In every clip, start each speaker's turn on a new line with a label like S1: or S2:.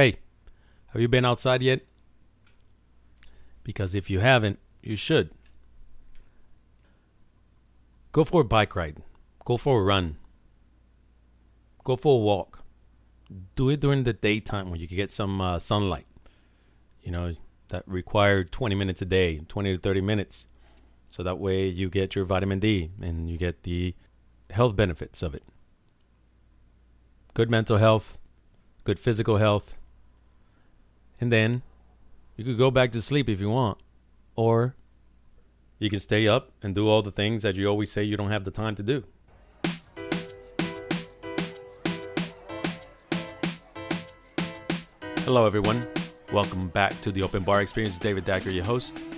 S1: Hey, have you been outside yet? Because if you haven't, you should. Go for a bike ride. Go for a run. Go for a walk. Do it during the daytime when you can get some uh, sunlight. You know, that require 20 minutes a day, 20 to 30 minutes. So that way you get your vitamin D and you get the health benefits of it. Good mental health, good physical health. And then you could go back to sleep if you want. Or you can stay up and do all the things that you always say you don't have the time to do. Hello, everyone. Welcome back to the Open Bar Experience. David Dacker, your host.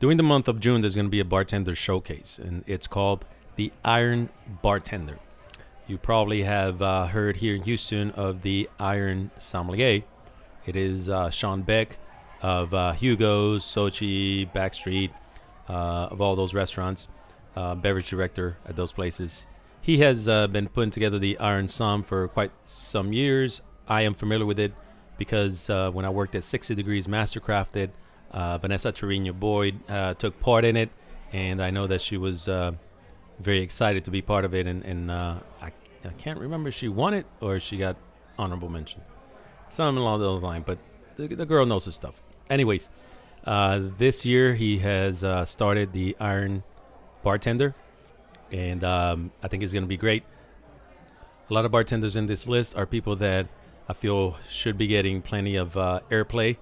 S1: During the month of June, there's going to be a bartender showcase, and it's called the Iron Bartender. You probably have uh, heard here in Houston of the Iron Sommelier. It is uh, Sean Beck of uh, Hugo's, Xochi, Backstreet, uh, of all those restaurants, uh, beverage director at those places. He has uh, been putting together the Iron Som for quite some years. I am familiar with it because when I worked at 60 Degrees Mastercrafted, Vanessa Trevino Boyd took part in it, and I know that she was very excited to be part of it, and, and uh, I, I can't remember if she won it or she got honorable mention, something along those lines. But the, the girl knows her stuff. Anyways, uh, this year he has uh, started the Iron Bartender, and um, I think it's going to be great. A lot of bartenders in this list are people that I feel should be getting plenty of uh, airplay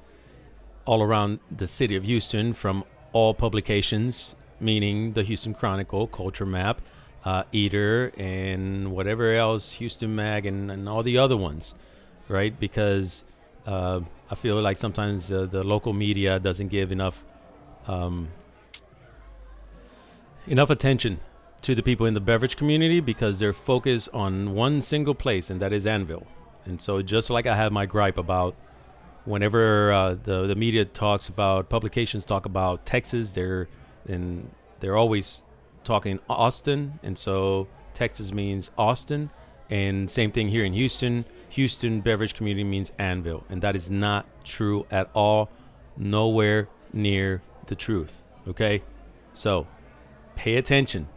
S1: all around the city of Houston from all publications meaning the Houston Chronicle, Culture Map, uh, Eater, and whatever else, Houston Mag, and, and all the other ones, right? Because uh, I feel like sometimes uh, the local media doesn't give enough um, enough attention to the people in the beverage community because they're focused on one single place, and that is Anvil. And so, just like I have my gripe about whenever uh, the the media talks about publications talk about Texas, they're and they're always talking Austin, and so Texas means Austin, and same thing here in Houston. Houston beverage community means Anvil, and that is not true at all. Nowhere near the truth. Okay, so pay attention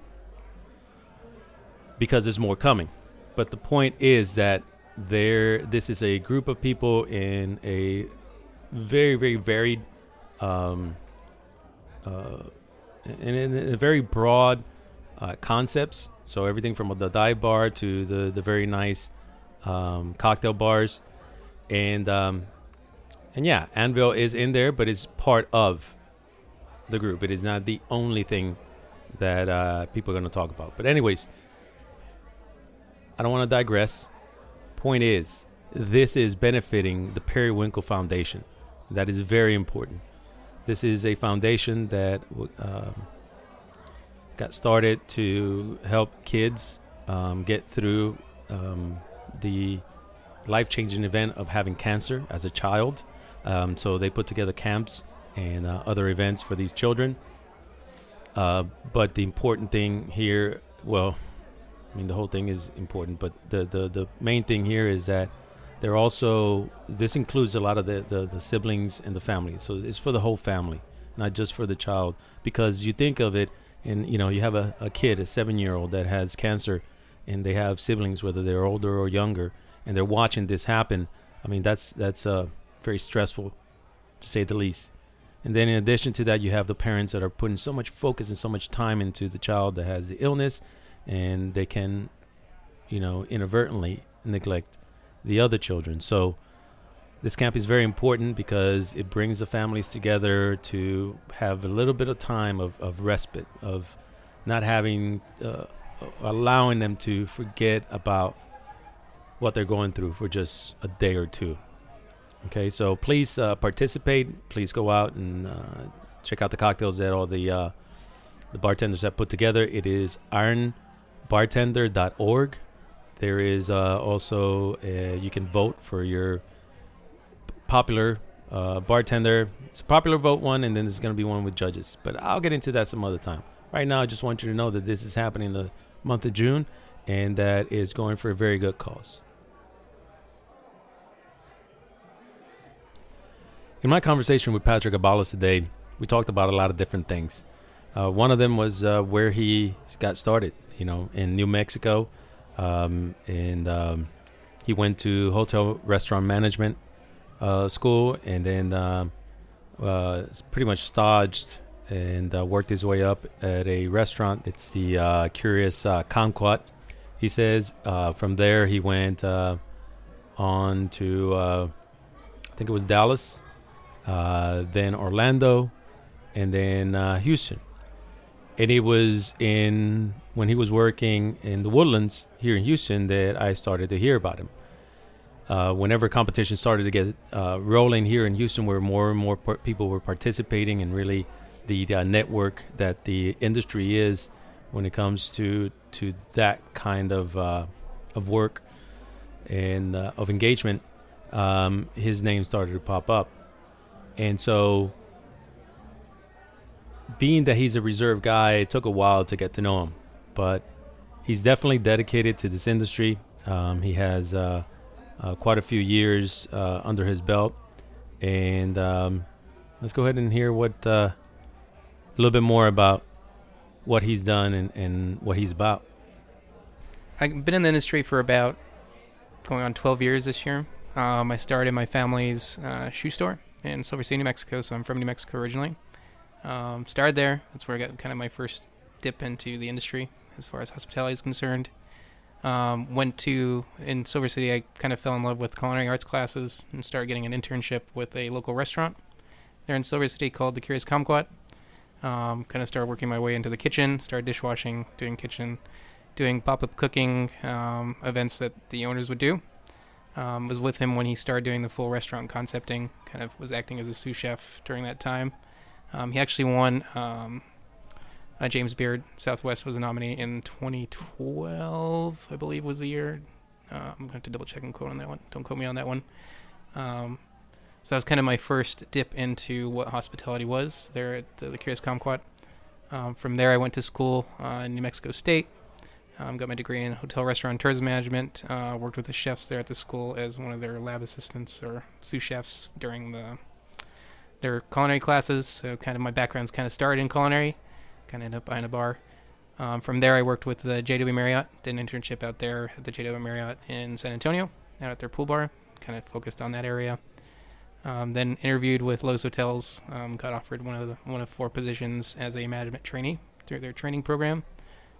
S1: because there's more coming. But the point is that there, this is a group of people in a very, very varied um, uh, and in, a very broad uh, concepts. So everything from the dive bar to the the very nice um, cocktail bars, and um, and yeah, Anvil is in there, but it's part of the group. It is not the only thing that uh, people are going to talk about. But anyways, I don't want to digress. Point is, this is benefiting the Periwinkle Foundation. That is very important. This is a foundation that um, got started to help kids um, get through um, the life changing event of having cancer as a child. Um, so they put together camps and uh, other events for these children. Uh, but the important thing here, well, I mean, the whole thing is important, but the, the, the main thing here is that they're also this includes a lot of the, the, the siblings and the family. So it's for the whole family, not just for the child. Because you think of it, and you know, you have a, a kid, a seven year old that has cancer, and they have siblings, whether they're older or younger, and they're watching this happen. I mean, that's that's uh, very stressful, to say the least. And then in addition to that, you have the parents that are putting so much focus and so much time into the child that has the illness, and they can, you know, inadvertently neglect the other children. So this camp is very important because it brings the families together to have a little bit of time of, of respite, of not having, uh, allowing them to forget about what they're going through for just a day or two. Okay, so please uh, participate. Please go out and uh, check out the cocktails that all the uh, the bartenders have put together. It is ironbartender.org. There is uh, also uh, you can vote for your popular uh, bartender. It's a popular vote one, and then there's going to be one with judges. But I'll get into that some other time. Right now, I just want you to know that this is happening in the month of June, and that is going for a very good cause. In my conversation with Patrick Abalos today, we talked about a lot of different things. Uh, one of them was uh, where he got started, you know, in New Mexico, um, and um, he went to hotel restaurant management uh, school, and then um, uh, pretty much stodged and uh, worked his way up at a restaurant. It's the uh, Curious Kumquat. He says from there he went on to I think it was Dallas, then Orlando, and then Houston and it was in when he was working in the woodlands here in Houston that I started to hear about him. Uh, whenever competition started to get uh, rolling here in Houston, where more and more par- people were participating, and really the uh, network that the industry is when it comes to to that kind of uh, of work and uh, of engagement, um, his name started to pop up, and so being that he's a reserve guy, it took a while to get to know him, but he's definitely dedicated to this industry. Um, he has uh, uh, quite a few years uh, under his belt, and um, let's go ahead and hear what uh, a little bit more about what he's done and, and what he's about.
S2: I've been in the industry for about going on 12 years this year. Um, I started my family's uh, shoe store in Silver City, New Mexico, so I'm from New Mexico originally. Um, started there. That's where I got kind of my first dip into the industry as far as hospitality is concerned. Um, went to in Silver City. I kind of fell in love with culinary arts classes and started getting an internship with a local restaurant there in Silver City called the Curious Kumquat. Um, kind of started working my way into the kitchen. Started dishwashing, doing kitchen, doing pop-up cooking um, events that the owners would do. Um, was with him when he started doing the full restaurant concepting. Kind of was acting as a sous chef during that time. Um, he actually won. Uh, James Beard Southwest was a nominee in 2012, I believe was the year. Uh, I'm going to have to double check and quote on that one. Don't quote me on that one. Um, so that was kind of my first dip into what hospitality was there at the, the Curious Kumquat. Um, from there, I went to school uh, in New Mexico State. Um, got my degree in hotel, restaurant, tourism management. Uh, worked with the chefs there at the school as one of their lab assistants or sous chefs during the their culinary classes. So kind of my background's kind of started in culinary, kind of ended up behind a bar. Um, from there, I worked with the JW Marriott, did an internship out there at the JW Marriott in San Antonio, out at their pool bar, kind of focused on that area. Um, then interviewed with Loews Hotels, um, got offered one of the one of four positions as a management trainee through their training program.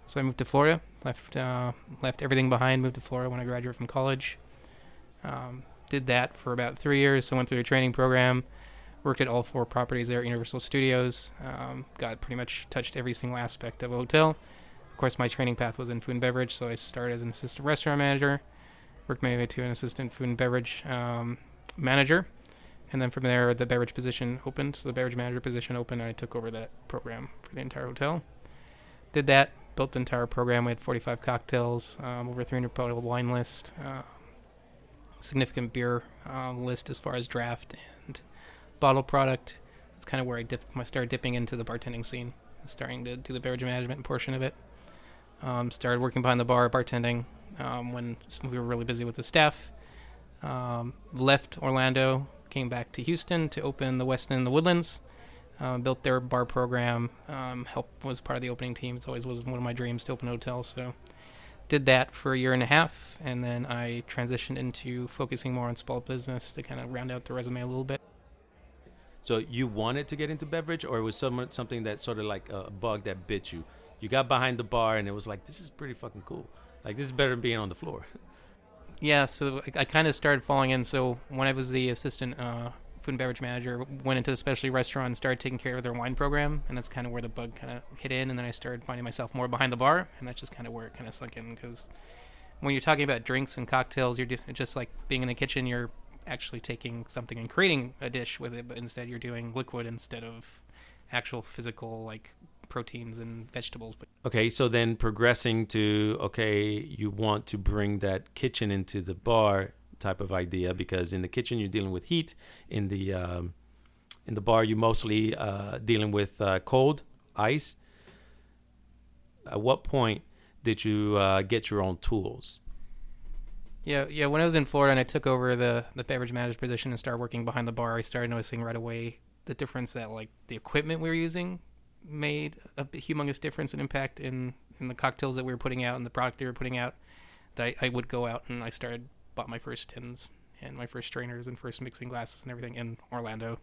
S2: So I moved to Florida, left uh, left everything behind, moved to Florida when I graduated from college. Um, did that for about three years. So went through a training program, worked at all four properties there at Universal Studios. Um, got pretty much touched every single aspect of a hotel. Of course, my training path was in food and beverage, so I started as an assistant restaurant manager, worked my way to an assistant food and beverage um, manager, and then from there, the beverage position opened. So the beverage manager position opened, and I took over that program for the entire hotel. Did that, built the entire program. We had 45 cocktails, um, over 300 bottle wine list, uh, significant beer uh, list as far as draft and bottle product. That's kind of where I dip, started dipping into the bartending scene, starting to do the beverage management portion of it. Um, started working behind the bar, bartending, um, when we were really busy with the staff. Um, left Orlando, came back to Houston to open the Westin the Woodlands. Uh, built their bar program. Um, help was part of the opening team. It always was one of my dreams to open a hotel. So did that for a year and a half, and then I transitioned into focusing more on small business to kind of round out the resume a little bit.
S1: So you wanted to get into beverage, or it was some, something that sort of like a bug that bit you? You got behind the bar, and it was like, this is pretty fucking cool. Like this is better than being on the floor.
S2: Yeah, so I, I kind of started falling in. So when I was the assistant uh, food and beverage manager, went into the specialty restaurant and started taking care of their wine program, and that's kind of where the bug kind of hit in. And then I started finding myself more behind the bar, and that's just kind of where it kind of sunk in because when you're talking about drinks and cocktails, you're just like being in the kitchen. You're actually taking something and creating a dish with it, but instead you're doing liquid instead of actual physical like proteins and vegetables.
S1: Okay, so then progressing to okay, you want to bring that kitchen into the bar. type of idea because in the kitchen you're dealing with heat, in the um, in the bar you're mostly uh, dealing with uh, cold ice. At what point did you uh, get your own tools?
S2: Yeah, yeah. When I was in Florida and I took over the the beverage manager position and started working behind the bar, I started noticing right away the difference that like the equipment we were using made a humongous difference and impact in in the cocktails that we were putting out and the product they were putting out. That I, I would go out and I started bought my first tins and my first strainers and first mixing glasses and everything in Orlando.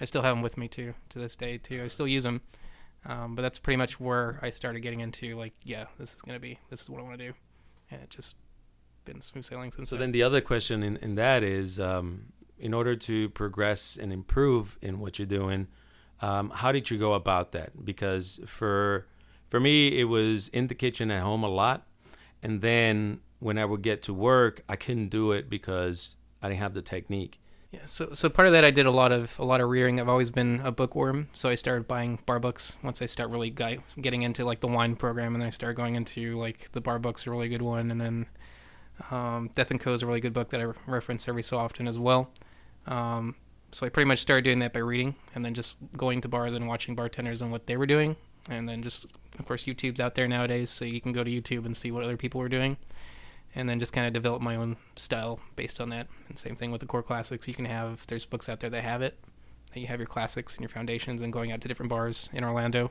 S2: I still have them with me too to this day too. I still use them, um, but that's pretty much where I started getting into like, yeah, this is gonna be this is what I want to do, and it just been smooth sailing since.
S1: So
S2: then.
S1: then the other question in, in that is, um, in order to progress and improve in what you're doing, um, how did you go about that? Because for for me, it was in the kitchen at home a lot, and then when I would get to work, I couldn't do it because I didn't have the technique.
S2: Yeah, so so part of that I did a lot of a lot of reading. I've always been a bookworm, so I started buying bar books once I start really got, getting into like the wine program, and then I started going into like the bar books, a really good one, and then um, Death and Co is a really good book that I reference every so often as well. Um, so I pretty much started doing that by reading, and then just going to bars and watching bartenders and what they were doing, and then just of course YouTube's out there nowadays, so you can go to YouTube and see what other people were doing and then just kind of develop my own style based on that. And same thing with the core classics. You can have there's books out there that have it. That you have your classics and your foundations, and going out to different bars in Orlando,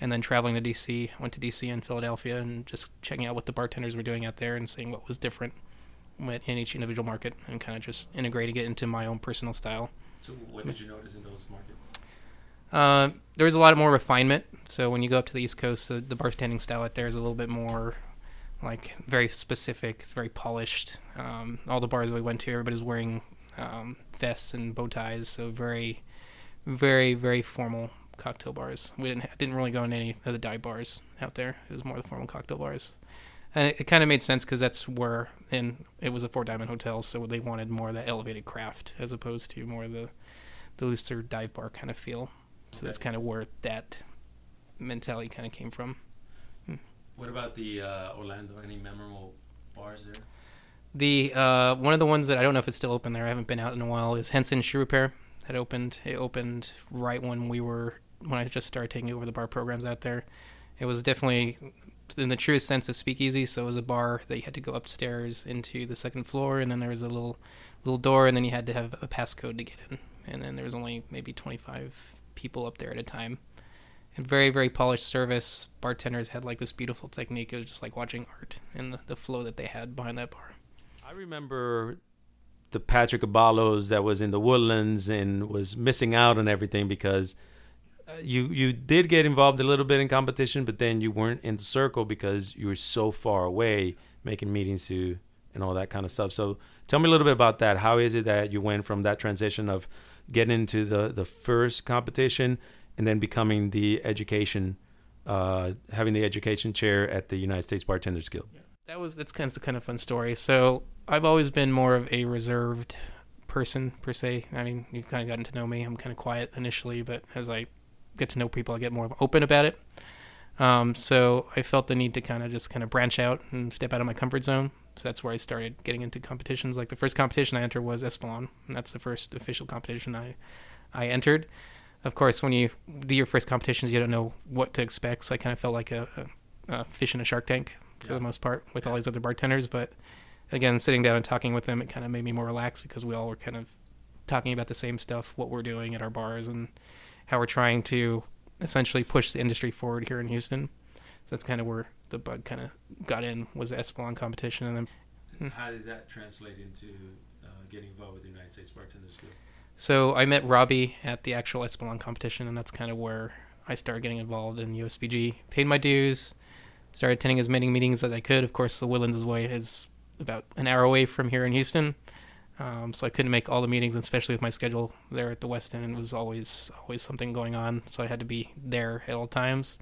S2: and then traveling to DC. Went to DC and Philadelphia, and just checking out what the bartenders were doing out there, and seeing what was different in each individual market, and kind of just integrating it into my own personal style.
S1: So, what did you notice in those markets?
S2: Uh, there was a lot more refinement. So when you go up to the East Coast, the, the bartending style out there is a little bit more like very specific. It's very polished. Um, all the bars that we went to, everybody's wearing um, vests and bow ties, so very, very, very formal cocktail bars. We didn't didn't really go in any of the dive bars out there. It was more the formal cocktail bars, and it, it kind of made sense because that's where and it was a four diamond hotel, so they wanted more of that elevated craft as opposed to more of the the looser dive bar kind of feel. So that's kind of where that mentality kind of came from.
S1: What about the uh, Orlando? Any memorable bars there?
S2: The uh, one of the ones that I don't know if it's still open there. I haven't been out in a while. Is Hanson Shoe Repair. That opened. It opened right when we were when I just started taking over the bar programs out there. It was definitely in the truest sense of speakeasy. So it was a bar that you had to go upstairs into the second floor, and then there was a little little door, and then you had to have a passcode to get in. And then there was only maybe 25 people up there at a time and very very polished service. Bartenders had like this beautiful technique. It was just like watching art and the, the flow that they had behind that bar.
S1: I remember the Patrick Abalos that was in the Woodlands and was missing out on everything because uh, you you did get involved a little bit in competition, but then you weren't in the circle because you were so far away making meetings to and all that kind of stuff. So tell me a little bit about that. How is it that you went from that transition of getting into the the first competition and then becoming the education, uh, having the education chair at the United States Bartenders Guild. Yeah.
S2: That was that's kind of the kind of fun story. So I've always been more of a reserved person per se. I mean, you've kind of gotten to know me. I'm kind of quiet initially, but as I get to know people, I get more open about it. Um, so I felt the need to kind of just kind of branch out and step out of my comfort zone. So that's where I started getting into competitions. Like the first competition I entered was Espolon, and that's the first official competition I I entered of course, when you do your first competitions, you don't know what to expect. So I kind of felt like a, a, a fish in a shark tank for yeah. the most part with all these other bartenders. But again, sitting down and talking with them, it kind of made me more relaxed because we all were kind of talking about the same stuff, what we're doing at our bars, and how we're trying to essentially push the industry forward here in Houston. So that's kind of where the bug kind of got in was the Espolon competition, and then.
S1: Hmm. How did that translate into uh, getting involved with the United States Bartenders Guild?
S2: So I met Robbie at the actual Espolon competition, and that's kind of where I started getting involved in USBG. Paid my dues, started attending as many meetings as I could. Of course, the Woodlands way is about an hour away from here in Houston, um, so I couldn't make all the meetings, especially with my schedule there at the Westin. It was always always something going on, so I had to be there at all times.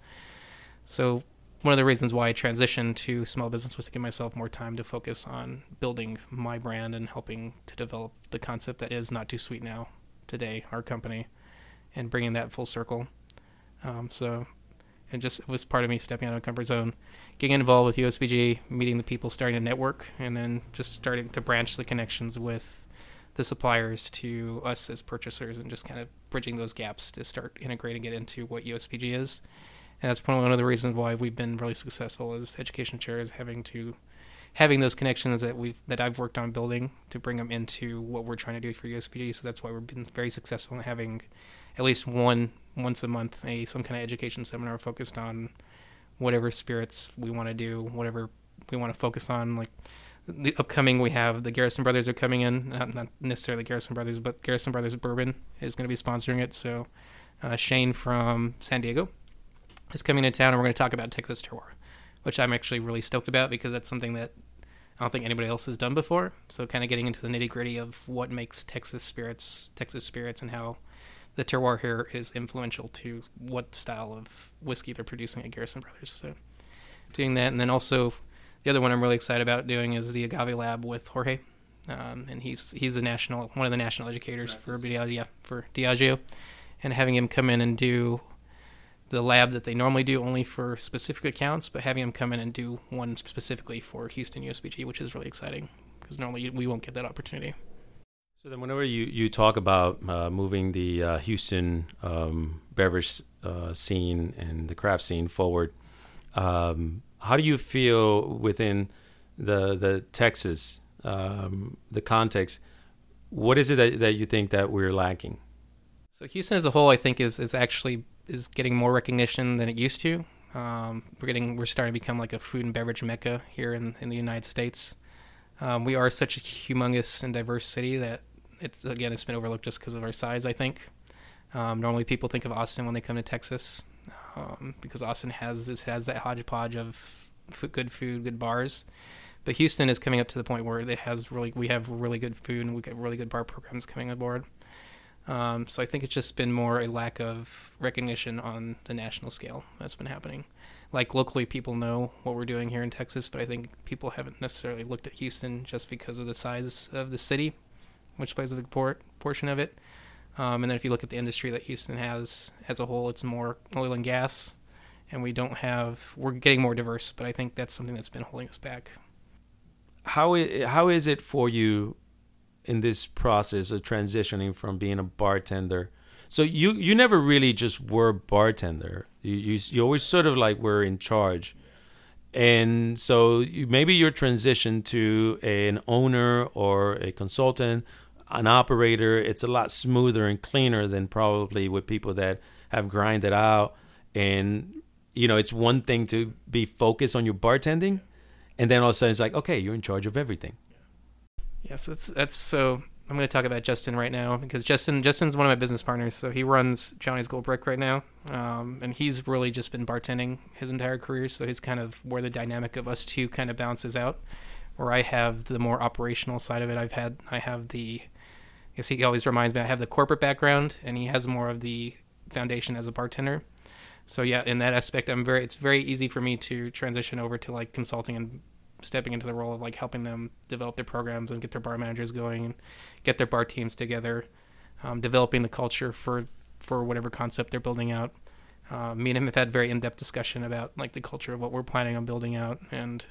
S2: So one of the reasons why I transitioned to small business was to give myself more time to focus on building my brand and helping to develop the concept that is not too sweet now today, our company, and bringing that full circle. Um, so and just it was part of me stepping out of comfort zone, getting involved with USBG, meeting the people, starting to network, and then just starting to branch the connections with the suppliers to us as purchasers, and just kind of bridging those gaps to start integrating it into what USBG is. And that's one of the reasons why we've been really successful as education chairs, having to having those connections that we've that I've worked on building to bring them into what we're trying to do for USBG. So that's why we've been very successful in having at least one once a month a some kind of education seminar focused on whatever spirits we want to do, whatever we want to focus on. Like the upcoming, we have the Garrison Brothers are coming in, not, not necessarily Garrison Brothers, but Garrison Brothers Bourbon is going to be sponsoring it. So uh, Shane from San Diego is coming to town, and we're going to talk about Texas terroir, which I'm actually really stoked about because that's something that I don't think anybody else has done before. So kind of getting into the nitty gritty of what makes Texas spirits Texas spirits and how the terroir here is influential to what style of whiskey they're producing at Garrison Brothers. So doing that, and then also the other one I'm really excited about doing is the Agave Lab with Jorge, um, and he's he's a national one of the national educators for Diageo, for Diageo, and having him come in and do the lab that they normally do only for specific accounts, but having him come in and do one specifically for Houston USBG, which is really exciting because normally we won't get that opportunity.
S1: So then, whenever you, you talk about uh, moving the uh, Houston um, beverage uh, scene and the craft scene forward, um, how do you feel within the the Texas um, the context? What is it that, that you think that we're lacking?
S2: So Houston as a whole, I think, is is actually is getting more recognition than it used to. Um, we're getting we're starting to become like a food and beverage mecca here in, in the United States. Um, we are such a humongous and diverse city that it's again it's been overlooked just because of our size. I think um, normally people think of Austin when they come to Texas um, because Austin has has that hodgepodge of good food, good bars. But Houston is coming up to the point where it has really we have really good food and we get really good bar programs coming on board. Um, so I think it's just been more a lack of recognition on the national scale that's been happening. Like locally, people know what we're doing here in Texas, but I think people haven't necessarily looked at Houston just because of the size of the city which plays a big port, portion of it. Um, and then if you look at the industry that Houston has as a whole, it's more oil and gas, and we don't have. We're getting more diverse, but I think that's something that's been holding us back.
S1: How is, how is it for you in this process of transitioning from being a bartender? So you you never really just were bartender. You you, you always sort of like were in charge. And so you, maybe your transition to an owner or a consultant an operator, it's a lot smoother and cleaner than probably with people that have grinded out. And, you know, it's one thing to be focused on your bartending. And then all of a sudden it's like, okay, you're in charge of everything.
S2: Yes, that's, that's so. I'm going to talk about Justin right now because Justin Justin's one of my business partners. So he runs Johnny's Gold Brick right now, um, and he's really just been bartending his entire career. So he's kind of where the dynamic of us two kind of balances out. Where I have the more operational side of it. I've had I have the he always reminds me I have the corporate background and he has more of the foundation as a bartender. So yeah, in that aspect, I'm very. It's very easy for me to transition over to like consulting and stepping into the role of like helping them develop their programs and get their bar managers going and get their bar teams together, um, developing the culture for for whatever concept they're building out. Uh, me and him have had very in-depth discussion about like the culture of what we're planning on building out, and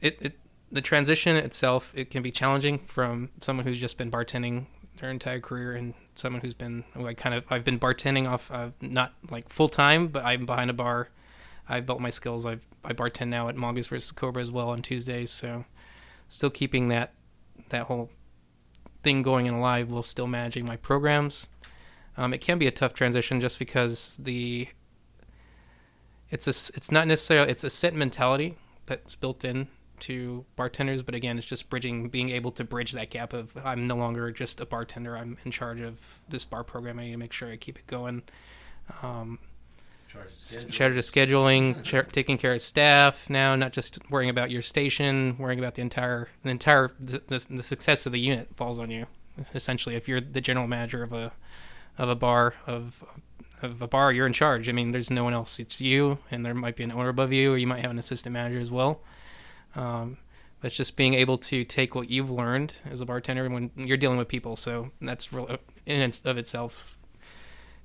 S2: it, it the transition itself it can be challenging from someone who's just been bartending their entire career and someone who's been like kind of I've been bartending off uh, not like full time, but I'm behind a bar. I've built my skills. I've I bartend now at Mongoose versus Cobra as well on Tuesdays, so still keeping that that whole thing going and alive while still managing my programs. Um, it can be a tough transition just because the it's a it's not necessarily it's a set mentality that's built in to bartenders, but again, it's just bridging, being able to bridge that gap of I'm no longer just a bartender. I'm in charge of this bar program. I need to make sure I keep it going. Um, charge of scheduling, scheduling taking care of staff now, not just worrying about your station, worrying about the entire, the entire, the, the, the success of the unit falls on you. Essentially, if you're the general manager of a, of a bar of of a bar, you're in charge. I mean, there's no one else. It's you, and there might be an owner above you, or you might have an assistant manager as well. Um, but it's just being able to take what you've learned as a bartender when you're dealing with people. So that's real in and of itself.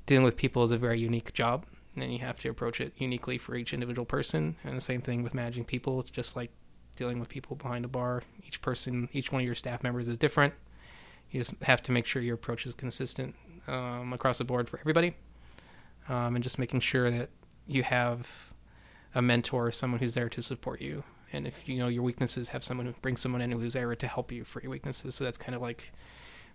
S2: Dealing with people is a very unique job, and you have to approach it uniquely for each individual person. And the same thing with managing people. It's just like dealing with people behind a bar. Each person, each one of your staff members is different. You just have to make sure your approach is consistent um, across the board for everybody, um, and just making sure that you have a mentor, someone who's there to support you. And if you know your weaknesses, have someone who brings someone in who's there to help you for your weaknesses. So that's kind of like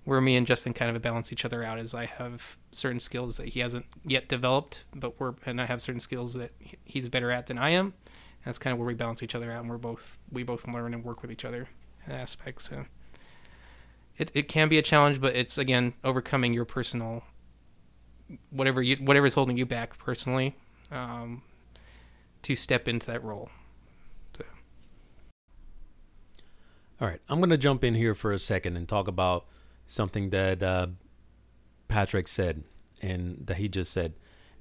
S2: where me and Justin kind of balance each other out. Is I have certain skills that he hasn't yet developed, but we're and I have certain skills that he's better at than I am. And that's kind of where we balance each other out, and we're both we both learn and work with each other in aspects. So it it can be a challenge, but it's again overcoming your personal whatever you whatever is holding you back personally um, to step into that role. So.
S1: All right, I'm going to jump in here for a second and talk about something that uh, Patrick said and that he just said,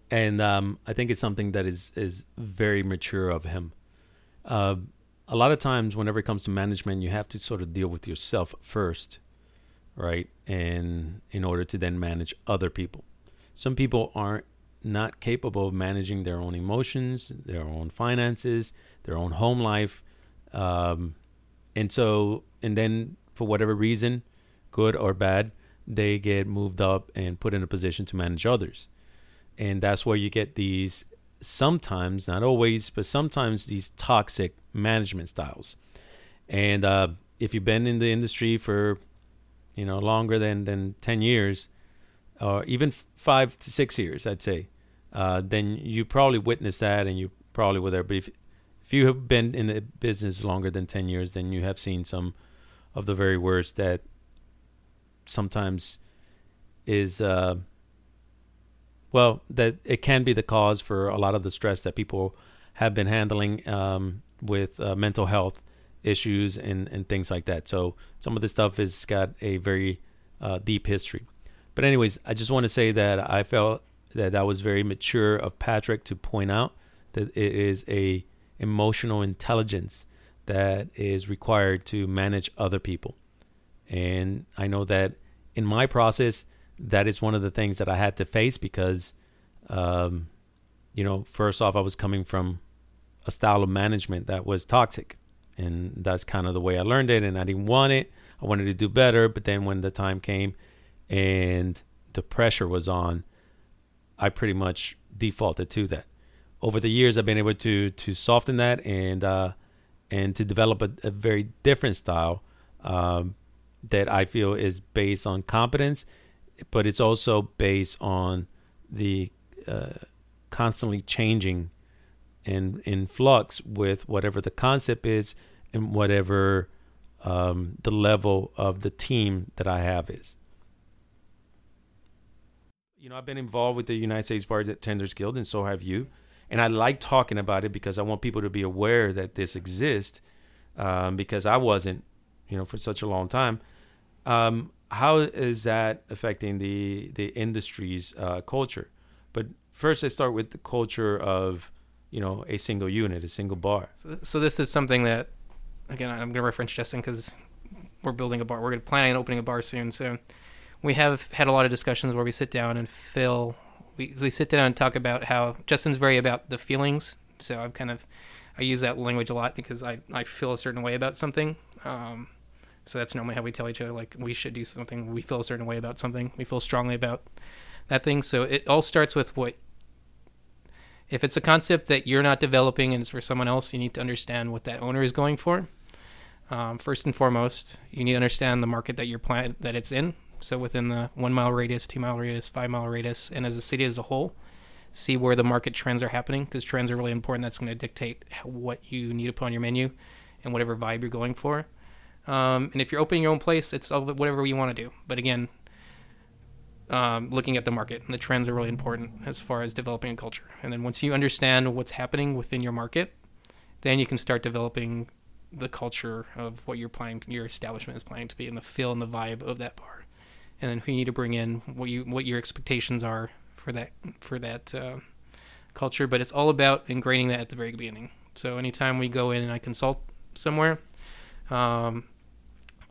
S1: and um, I think it's something that is is very mature of him. Uh, a lot of times, whenever it comes to management, you have to sort of deal with yourself first, right? And in order to then manage other people, some people aren't not capable of managing their own emotions, their own finances, their own home life, um, and so and then for whatever reason good or bad, they get moved up and put in a position to manage others. And that's where you get these sometimes, not always, but sometimes these toxic management styles. And uh, if you've been in the industry for, you know, longer than, than 10 years, or even five to six years, I'd say, uh, then you probably witnessed that and you probably were there. But if, if you have been in the business longer than 10 years, then you have seen some of the very worst that sometimes is uh, well that it can be the cause for a lot of the stress that people have been handling um, with uh, mental health issues and, and things like that. So some of this stuff has got a very uh, deep history. But anyways, I just want to say that I felt that that was very mature of Patrick to point out that it is a emotional intelligence that is required to manage other people. And I know that in my process, that is one of the things that I had to face because, um, you know, first off, I was coming from a style of management that was toxic. And that's kind of the way I learned it. And I didn't want it. I wanted to do better. But then when the time came and the pressure was on, I pretty much defaulted to that. Over the years, I've been able to to soften that and uh, and to develop a, a very different style um, that I feel is based on competence, but it's also based on the uh, constantly changing and in flux with whatever the concept is and whatever um, the level of the team that I have is. You know, I've been involved with the United States Bartenders Guild, and so have you. And I like talking about it because I want people to be aware that this exists. Um, because I wasn't, you know, for such a long time. Um, how is that affecting the the industry's uh, culture? But first, I start with the culture of you know a single unit, a single bar.
S2: So, so this is something that, again, I'm going to reference Justin because we're building a bar. We're planning on opening a bar soon. So we have had a lot of discussions where we sit down and Phil, we, we sit down and talk about how Justin's very about the feelings. So I've kind of I use that language a lot because I, I feel a certain way about something. Um, so that's normally how we tell each other, like, we should do something. We feel a certain way about something. We feel strongly about that thing. So it all starts with what, if it's a concept that you're not developing and it's for someone else, you need to understand what that owner is going for. Um, first and foremost, you need to understand the market that you're plan- that it's in. So within the one mile radius, two mile radius, five mile radius, and as a city as a whole, see where the market trends are happening because trends are really important. That's going to dictate what you need to put on your menu and whatever vibe you're going for. Um, and if you're opening your own place, it's whatever you want to do. But again, um, looking at the market and the trends are really important as far as developing a culture. And then once you understand what's happening within your market, then you can start developing the culture of what you're planning, your establishment is planning to be, and the feel and the vibe of that bar. And then who you need to bring in, what you what your expectations are for that for that uh, culture. But it's all about ingraining that at the very beginning. So anytime we go in and I consult somewhere, um,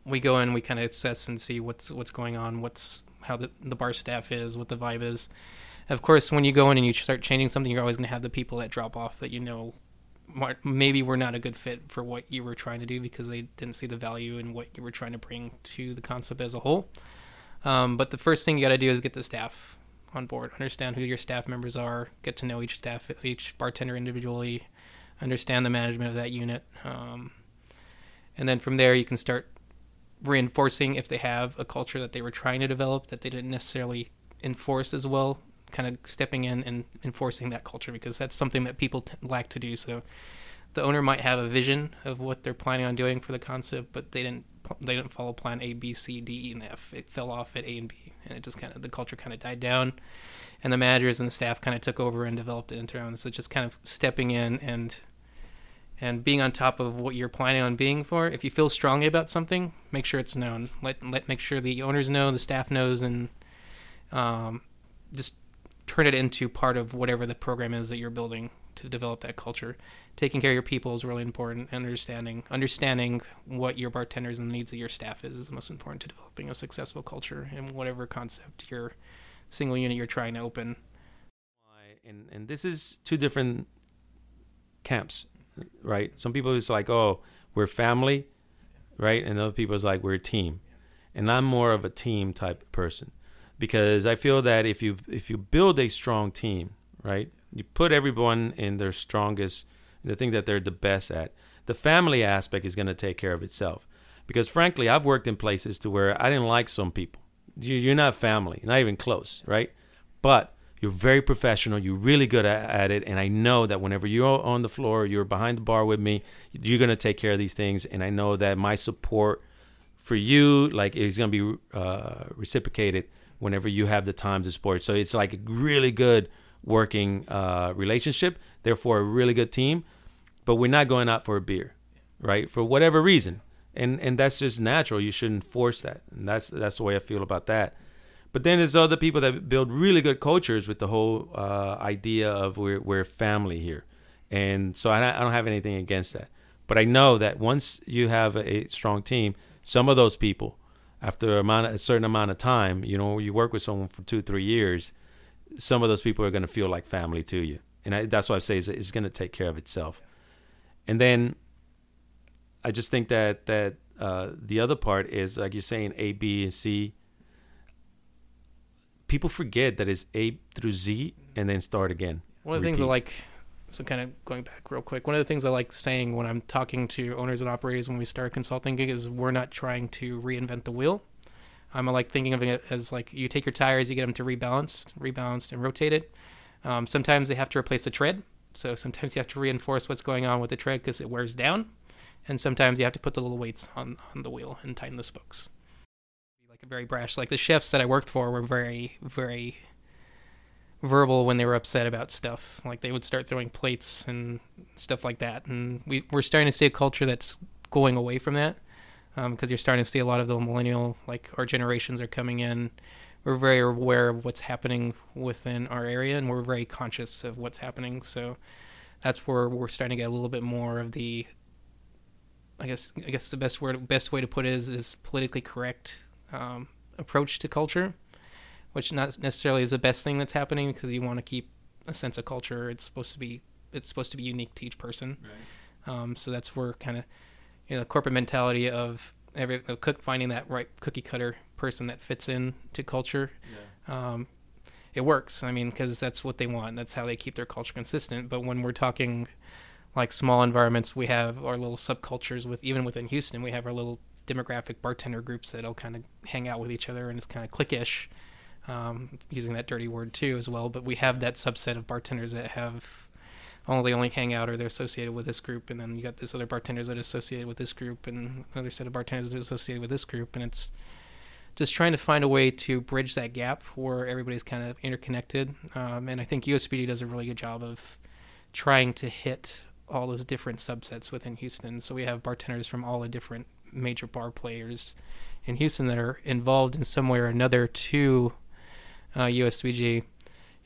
S2: we go in, we kind of assess and see what's what's going on, what's how the, the bar staff is, what the vibe is, Of course, when you go in and you start changing something, you're always going to have the people that drop off that you know maybe were not a good fit for what you were trying to do because they didn't see the value in what you were trying to bring to the concept as a whole. Um, but the first thing you got to do is get the staff on board, understand who your staff members are, get to know each staff, each bartender individually, understand the management of that unit, um, and then from there you can start reinforcing if they have a culture that they were trying to develop that they didn't necessarily enforce as well kind of stepping in and enforcing that culture because that's something that people t- lack to do. So the owner might have a vision of what they're planning on doing for the concept but they didn't they didn't follow plan a b c d e and f it fell off at a and b and it just kind of the culture kind of died down and the managers and the staff kind of took over and developed it into their own so just kind of stepping in and and being on top of what you're planning on being for. If you feel strongly about something, make sure it's known. Let let make sure the owners know, the staff knows, and um, just turn it into part of whatever the program is that you're building to develop that culture. Taking care of your people is really important. Understanding understanding what your bartenders and the needs of your staff is is the most important to developing a successful culture in whatever concept your single unit you're trying to open.
S1: And and this is two different camps right? Some people it's like, oh, we're family, right? And other people it's like we're a team. And I'm more of a team type person because I feel that if you if you build a strong team, right? You put everyone in their strongest, the thing that they're the best at. The family aspect is going to take care of itself. Because frankly, I've worked in places to where I didn't like some people. You're not family, not even close, right? But you're very professional. You're really good at, it. And I know that whenever you're on the floor, you're behind the bar with me, you're going to take care of these things. And I know that my support for you, like, is going to be uh, reciprocated whenever you have the time to support. So it's like a really good working uh, relationship, therefore, a really good team. But we're not going out for a beer, right? For whatever reason. And, and that's just natural. You shouldn't force that. And that's, that's the way I feel about that. But then there's other people that build really good cultures with the whole uh, idea of we're, we're family here. And so I, I don't have anything against that. But I know that once you have a strong team, some of those people, after a, amount, a certain amount of time, you know, you work with someone for two, three years, some of those people are going to feel like family to you. And I, that's why I say it's, it's going to take care of itself. And then I just think that that uh, the other part is like you're saying A, B, and C people forget that it's A through Z and then start again.
S2: One of the Repeat. things I like, so kind of going back real quick, one of the things I like saying when I'm talking to owners and operators when we start a consulting gig is we're not trying to reinvent the wheel. I'm like thinking of it as like you take your tires, you get them to rebalance, rebalanced, and rotate it. Um, sometimes they have to replace the tread, so sometimes you have to reinforce what's going on with the tread because it wears down, and sometimes you have to put the little weights on on the wheel and tighten the spokes Like a very brash. Like the chefs that I worked for were very, very verbal when they were upset about stuff. Like they would start throwing plates and stuff like that. And we we're starting to see a culture that's going away from that because um, you're starting to see a lot of the millennial, like our generations, are coming in. We're very aware of what's happening within our area, and we're very conscious of what's happening. So that's where we're starting to get a little bit more of the I guess I guess the best word best way to put it is is politically correct um, approach to culture, which not necessarily is the best thing that's happening because you want to keep a sense of culture. It's supposed to be it's supposed to be unique to each person. Right. Um, so that's where kind of you know corporate mentality of every cook finding that right cookie cutter person that fits in to culture. Yeah. Um, it works. I mean, because that's what they want. That's how they keep their culture consistent. But when we're talking like small environments, we have our little subcultures with even within Houston, we have our little demographic bartender groups that'll kind of hang out with each other and it's kind of cliquish, um, using that dirty word too as well. But we have that subset of bartenders that have only they only hang out or they're associated with this group, and then you got this other bartenders that are associated with this group, and another set of bartenders that are associated with this group, and it's just trying to find a way to bridge that gap where everybody's kind of interconnected. Um, and I think USBG does a really good job of trying to hit all those different subsets within Houston. So we have bartenders from all the different major bar players in Houston that are involved in some way or another to uh, USBG,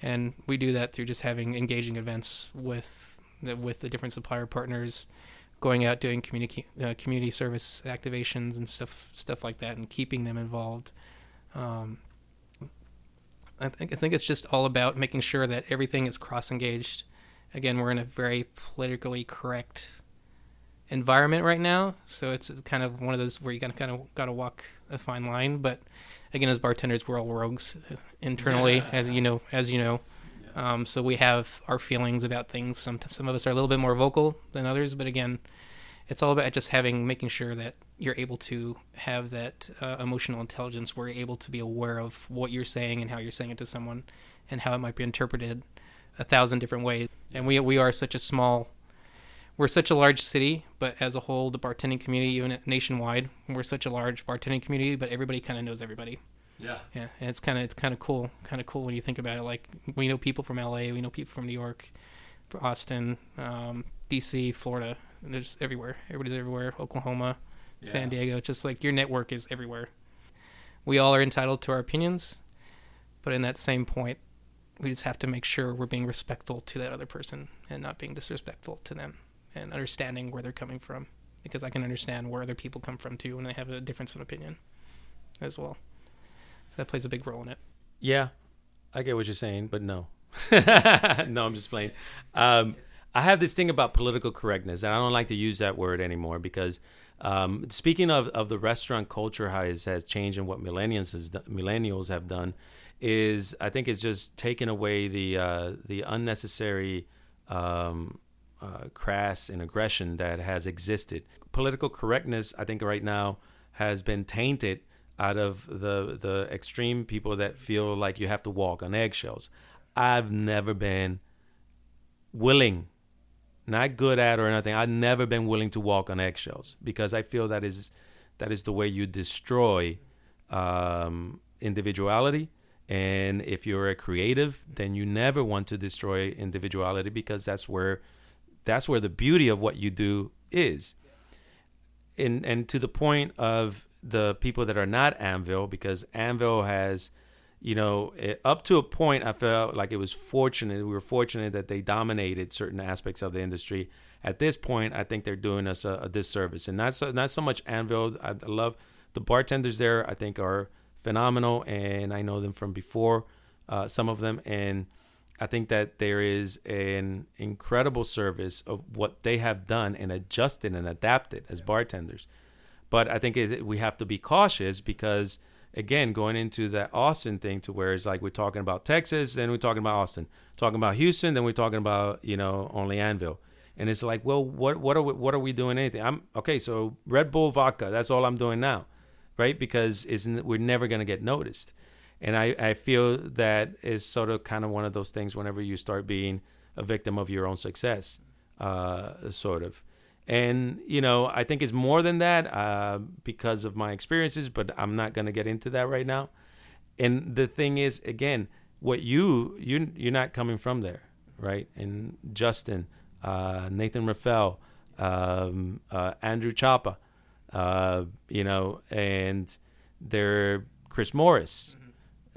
S2: and we do that through just having engaging events with the, with the different supplier partners, going out doing community uh, community service activations and stuff stuff like that, and keeping them involved. Um, I think I think it's just all about making sure that everything is cross engaged. Again, we're in a very politically correct environment right now, so it's kind of one of those where you gotta kind of gotta walk a fine line. But again, as bartenders, we're all rogues internally,
S1: Yeah.
S2: as you know, as you know. Um, so we have our feelings about things. Some some of us are a little bit more vocal than others, but again, it's all about just having making sure that you're able to have that uh, emotional intelligence where you're able to be aware of what you're saying and how you're saying it to someone and how it might be interpreted a thousand different ways and we we are such a small we're such a large city but as a whole the bartending community even nationwide we're such a large bartending community but everybody kind of knows everybody
S1: Yeah.
S2: yeah and it's kind of it's kind of cool kind of cool when you think about it like we know people from la we know people from new york austin um, dc florida there's everywhere everybody's everywhere oklahoma San Diego. Just like your network is everywhere. We all are entitled to our opinions, but in that same point, we just have to make sure we're being respectful to that other person and not being disrespectful to them and understanding where they're coming from. Because I can understand where other people come from too when they have a difference of opinion as well. So that plays a big role in it.
S1: Yeah, I get what you're saying, but no, no, I'm just playing. Um, I have this thing about political correctness, and I don't like to use that word anymore because um, speaking of, of the restaurant culture, how it has changed and what millennials millennials have done, is I think it's just taken away the uh, the unnecessary um, uh, crass and aggression that has existed. Political correctness, I think, right now has been tainted out of the the extreme people that feel like you have to walk on eggshells. I've never been willing, not good at or anything. I've never been willing to walk on eggshells because I feel that is that is the way you destroy um, individuality. And if you're a creative, then you never want to destroy individuality because that's where that's where the beauty of what you do is. And and to the point of the people that are not Anvil, because Anvil has, you know, it, up to a point, I felt like it was fortunate. We were fortunate that they dominated certain aspects of the industry. At this point, I think they're doing us a, a disservice, and not so, not so much Anvil. I, I love the bartenders there. I think are phenomenal, and I know them from before, uh, some of them, and I think that there is an incredible service of what they have done and adjusted and adapted as bartenders. But I think it, we have to be cautious because, again, going into that Austin thing to where it's like we're talking about Texas, then we're talking about Austin, talking about Houston, then we're talking about you know only Anvil, and it's like, well, what what are we, what are we doing anything? I'm okay. So Red Bull vodka, that's all I'm doing now, right? Because isn't we're never gonna get noticed, and I I feel that is sort of kind of one of those things whenever you start being a victim of your own success, uh, sort of. And you know i think it's more than that uh, because of my experiences but i'm not going to get into that right now. And the thing is again what you you you're not coming from there right? And justin uh, nathan rafael um, uh, andrew chapa uh, you know and they're chris morris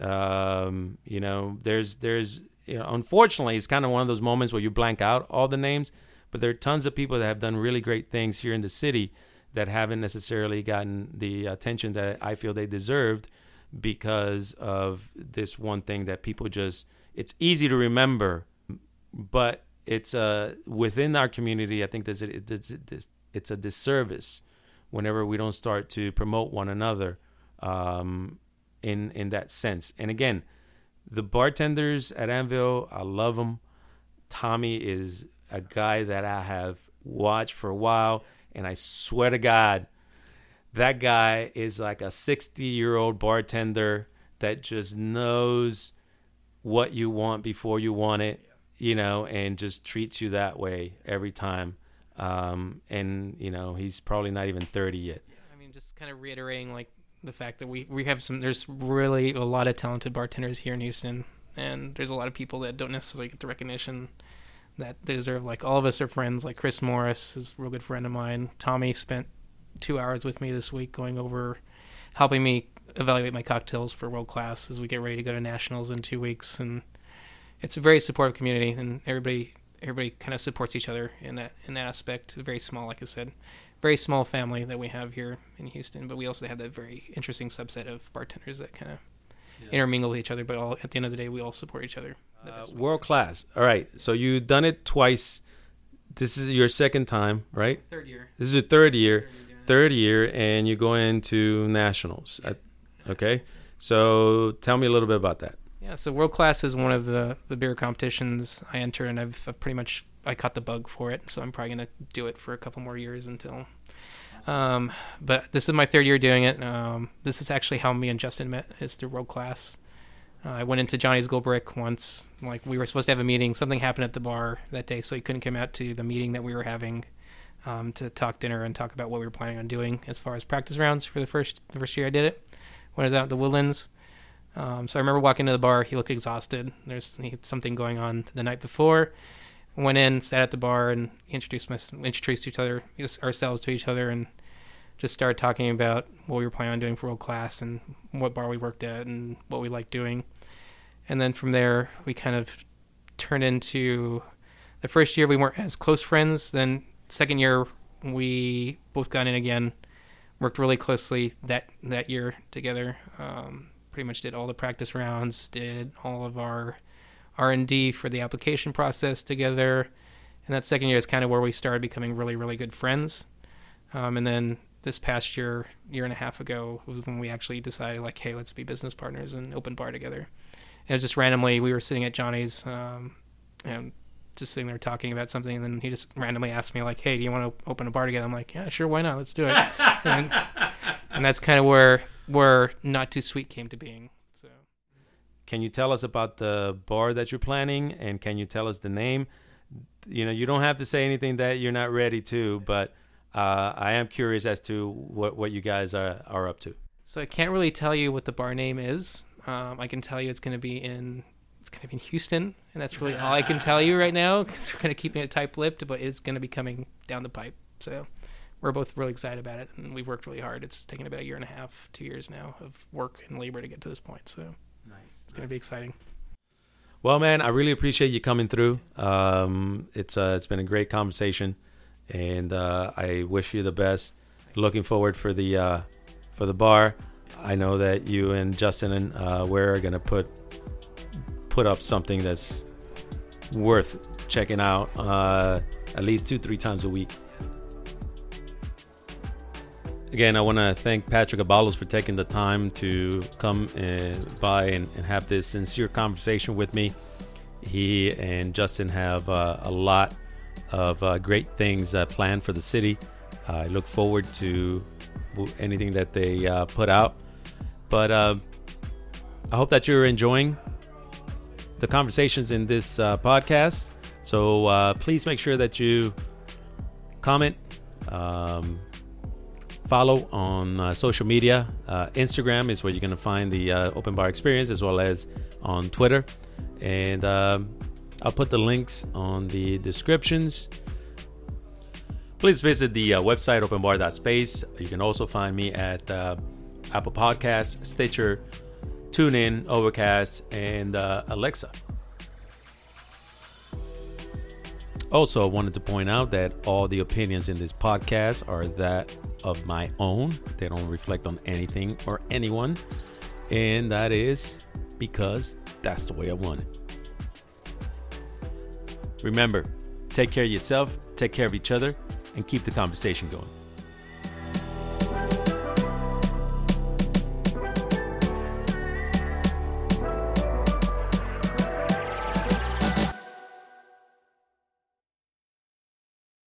S1: um, you know there's there's you know unfortunately it's kind of one of those moments where you blank out all the names but there are tons of people that have done really great things here in the city that haven't necessarily gotten the attention that I feel they deserved because of this one thing that people just it's easy to remember but it's uh within our community I think there's a, it's, it's, a disservice whenever we don't start to promote one another. Um in in that sense and again the bartenders at Anvil I love them Tommy is a guy that I have watched for a while, and I swear to God, that guy is like a 60 year old bartender that just knows what you want before you want it, you know, and just treats you that way every time. Um, and, you know, he's probably not even 30 yet.
S2: I mean, just kind of reiterating like the fact that we, we have some, there's really a lot of talented bartenders here in Houston, and there's a lot of people that don't necessarily get the recognition that they deserve. Like all of us are friends. Like Chris Morris is a real good friend of mine. Tommy spent two hours with me this week going over, helping me evaluate my cocktails for world class as we get ready to go to nationals in two weeks. And it's a very supportive community, and everybody everybody kind of supports each other in that in that aspect. Very small, like I said, very small family that we have here in Houston. But we also have that very interesting subset of bartenders that kind of intermingle with each other, but all at the end of the day, we all support each other. the
S1: Uh,
S2: best
S1: world class. All right. So you've done it twice. This is your second time, right?
S2: Third year.
S1: This is your third year. Third year, and you go into nationals. I- Okay. So tell me a little bit about that.
S2: Yeah, so world class is one of the the beer competitions I enter, and I've, I've pretty much I caught the bug for it, so I'm probably gonna do it for a couple more years until. Um, but this is my third year doing it. Um, this is actually how me and Justin met. Is through world class. Uh, I went into Johnny's Gold Brick once. Like we were supposed to have a meeting. Something happened at the bar that day, so he couldn't come out to the meeting that we were having um, to talk dinner and talk about what we were planning on doing as far as practice rounds for the first the first year I did it. When I was out at the Woodlands. Um, so I remember walking to the bar. He looked exhausted. There's something going on the night before. Went in, sat at the bar, and introduced my, introduced each other ourselves to each other, and just started talking about what we were planning on doing for world class and what bar we worked at and what we liked doing. And then from there, we kind of turned into the first year we weren't as close friends. Then second year we both got in again, worked really closely that that year together. Um, pretty much did all the practice rounds, did all of our R and D for the application process together. And that second year is kind of where we started becoming really, really good friends. Um, and then this past year, year and a half ago, was when we actually decided, like, hey, let's be business partners and open bar together. And it was just randomly, we were sitting at Johnny's um, and just sitting there talking about something. And then he just randomly asked me, like, hey, do you want to open a bar together? I'm like, yeah, sure, why not? Let's do it. and, and that's kind of where where Not Too Sweet came to being. So
S1: Can you tell us about the bar that you're planning, and can you tell us the name? You know, you don't have to say anything that you're not ready to, but uh, I am curious as to what what you guys are are up to.
S2: So I can't really tell you what the bar name is. Um, I can tell you it's going to be in it's going to be in Houston, and that's really all I can tell you right now because we're going to keep it tight-lipped, but it's going to be coming down the pipe. So we're both really excited about it, and we've worked really hard. It's taken about a year and a half, two years now of work and labor to get to this point. So
S1: Nice.
S2: it's going to be exciting.
S1: Well, man, I really appreciate you coming through. Um, it's uh, it's been a great conversation, and uh, I wish you the best. Looking forward for the uh, for the bar. I know that you and Justin and uh, we're gonna put put up something that's worth checking out uh, at least two three times a week. Again, I want to thank Patrick Abalos for taking the time to come and by and, and have this sincere conversation with me. He and Justin have uh, a lot of uh, great things uh, planned for the city. I look forward to anything that they uh, put out. But uh, I hope that you're enjoying the conversations in this uh, podcast. So uh, please make sure that you comment, um, follow on uh, social media. Uh, Instagram is where you're going to find the uh, open bar experience, as well as on Twitter. And um, I'll put the links on the descriptions. Please visit the uh, website openbar.space. You can also find me at uh, Apple Podcasts, Stitcher, TuneIn, Overcast, and uh, Alexa. Also, I wanted to point out that all the opinions in this podcast are that of my own. They don't reflect on anything or anyone. And that is because that's the way I want it. Remember, take care of yourself, take care of each other, and keep the conversation going.